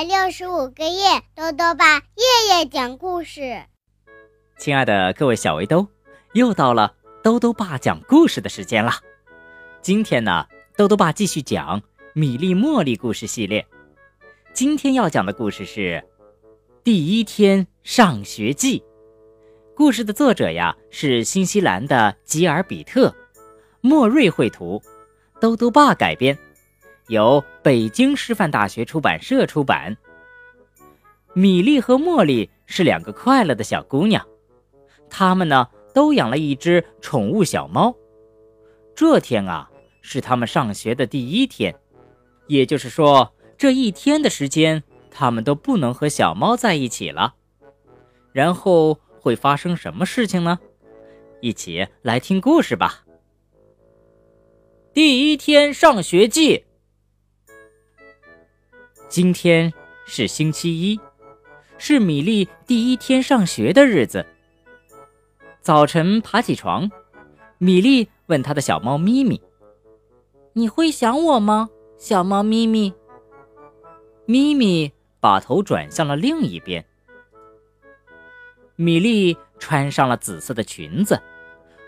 百六十五个夜，豆豆爸夜夜讲故事。亲爱的各位小围兜，又到了豆豆爸讲故事的时间了。今天呢，豆豆爸继续讲米粒茉莉故事系列。今天要讲的故事是第一天上学记。故事的作者呀是新西兰的吉尔比特，莫瑞绘图，兜兜爸改编。由北京师范大学出版社出版。米莉和茉莉是两个快乐的小姑娘，她们呢都养了一只宠物小猫。这天啊是她们上学的第一天，也就是说这一天的时间，她们都不能和小猫在一起了。然后会发生什么事情呢？一起来听故事吧。第一天上学记。今天是星期一，是米莉第一天上学的日子。早晨爬起床，米莉问她的小猫咪咪：“你会想我吗，小猫咪咪？”咪咪把头转向了另一边。米莉穿上了紫色的裙子，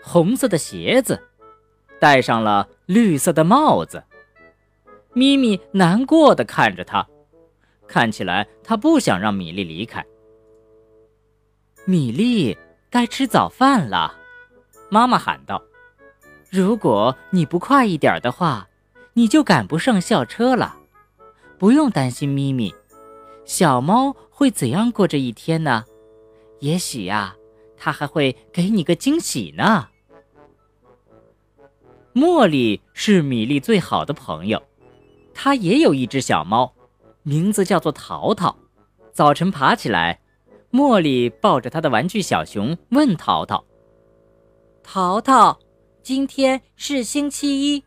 红色的鞋子，戴上了绿色的帽子。咪咪难过的看着她。看起来他不想让米莉离开。米莉，该吃早饭了，妈妈喊道：“如果你不快一点的话，你就赶不上校车了。不用担心，咪咪，小猫会怎样过这一天呢？也许呀，它还会给你个惊喜呢。”茉莉是米莉最好的朋友，她也有一只小猫。名字叫做淘淘。早晨爬起来，茉莉抱着她的玩具小熊问淘淘：“淘淘，今天是星期一，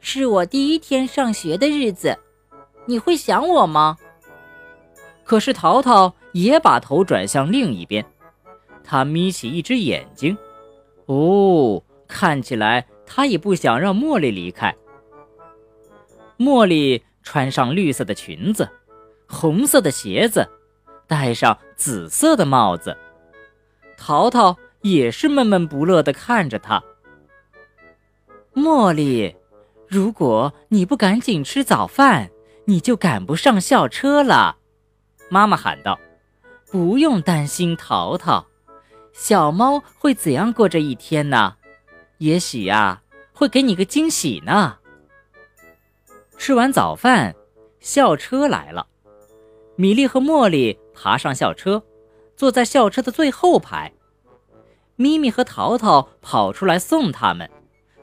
是我第一天上学的日子，你会想我吗？”可是淘淘也把头转向另一边，他眯起一只眼睛。哦，看起来他也不想让茉莉离开。茉莉穿上绿色的裙子。红色的鞋子，戴上紫色的帽子，淘淘也是闷闷不乐地看着他。茉莉，如果你不赶紧吃早饭，你就赶不上校车了。妈妈喊道：“不用担心，淘淘，小猫会怎样过这一天呢？也许呀，会给你个惊喜呢。”吃完早饭，校车来了。米莉和茉莉爬上校车，坐在校车的最后排。咪咪和淘淘跑出来送他们，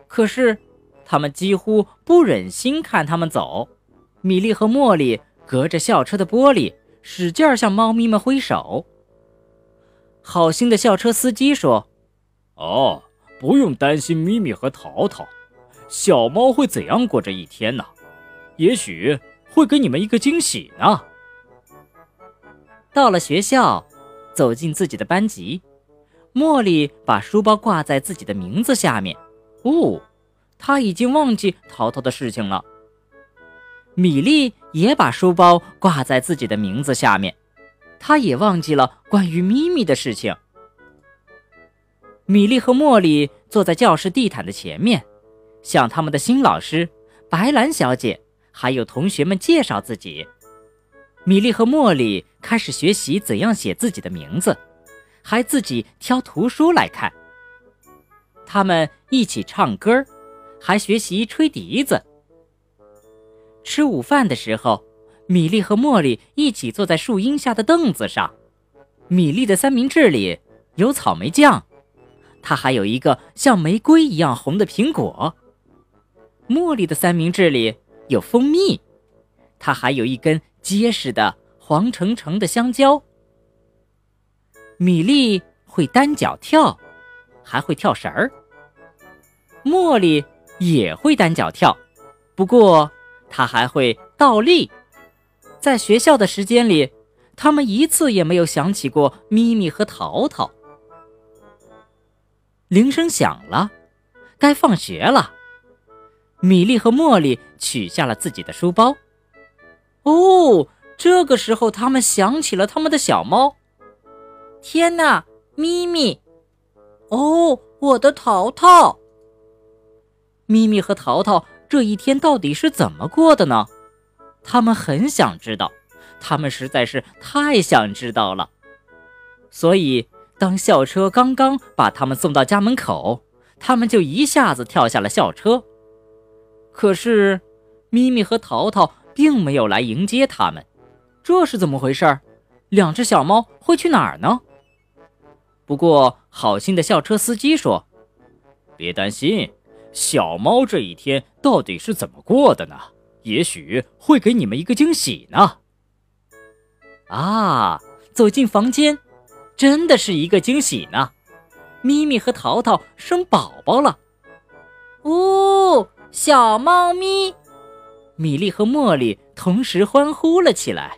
可是他们几乎不忍心看他们走。米莉和茉莉隔着校车的玻璃，使劲向猫咪们挥手。好心的校车司机说：“哦，不用担心，咪咪和淘淘，小猫会怎样过这一天呢？也许会给你们一个惊喜呢。”到了学校，走进自己的班级，茉莉把书包挂在自己的名字下面。哦，她已经忘记淘淘的事情了。米莉也把书包挂在自己的名字下面，她也忘记了关于咪咪的事情。米莉和茉莉坐在教室地毯的前面，向他们的新老师白兰小姐还有同学们介绍自己。米莉和茉莉开始学习怎样写自己的名字，还自己挑图书来看。他们一起唱歌，还学习吹笛子。吃午饭的时候，米莉和茉莉一起坐在树荫下的凳子上。米莉的三明治里有草莓酱，它还有一个像玫瑰一样红的苹果。茉莉的三明治里有蜂蜜，它还有一根。结实的黄澄澄的香蕉。米粒会单脚跳，还会跳绳儿。茉莉也会单脚跳，不过她还会倒立。在学校的时间里，他们一次也没有想起过咪咪和淘淘。铃声响了，该放学了。米莉和茉莉取下了自己的书包。哦，这个时候，他们想起了他们的小猫。天哪，咪咪！哦，我的淘淘！咪咪和淘淘这一天到底是怎么过的呢？他们很想知道，他们实在是太想知道了。所以，当校车刚刚把他们送到家门口，他们就一下子跳下了校车。可是，咪咪和淘淘并没有来迎接他们。这是怎么回事？两只小猫会去哪儿呢？不过，好心的校车司机说：“别担心，小猫这一天到底是怎么过的呢？也许会给你们一个惊喜呢。”啊，走进房间，真的是一个惊喜呢！咪咪和淘淘生宝宝了。哦，小猫咪！米粒和茉莉同时欢呼了起来。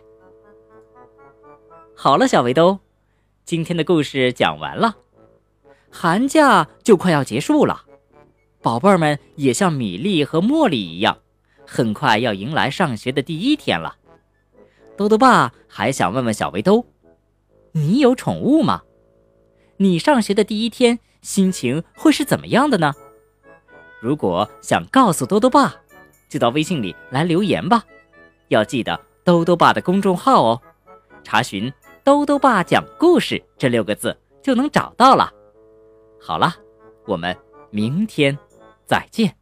好了，小围兜，今天的故事讲完了。寒假就快要结束了，宝贝儿们也像米粒和茉莉一样，很快要迎来上学的第一天了。多多爸还想问问小围兜，你有宠物吗？你上学的第一天心情会是怎么样的呢？如果想告诉多多爸，就到微信里来留言吧。要记得兜兜爸的公众号哦，查询。兜兜爸讲故事这六个字就能找到了。好了，我们明天再见。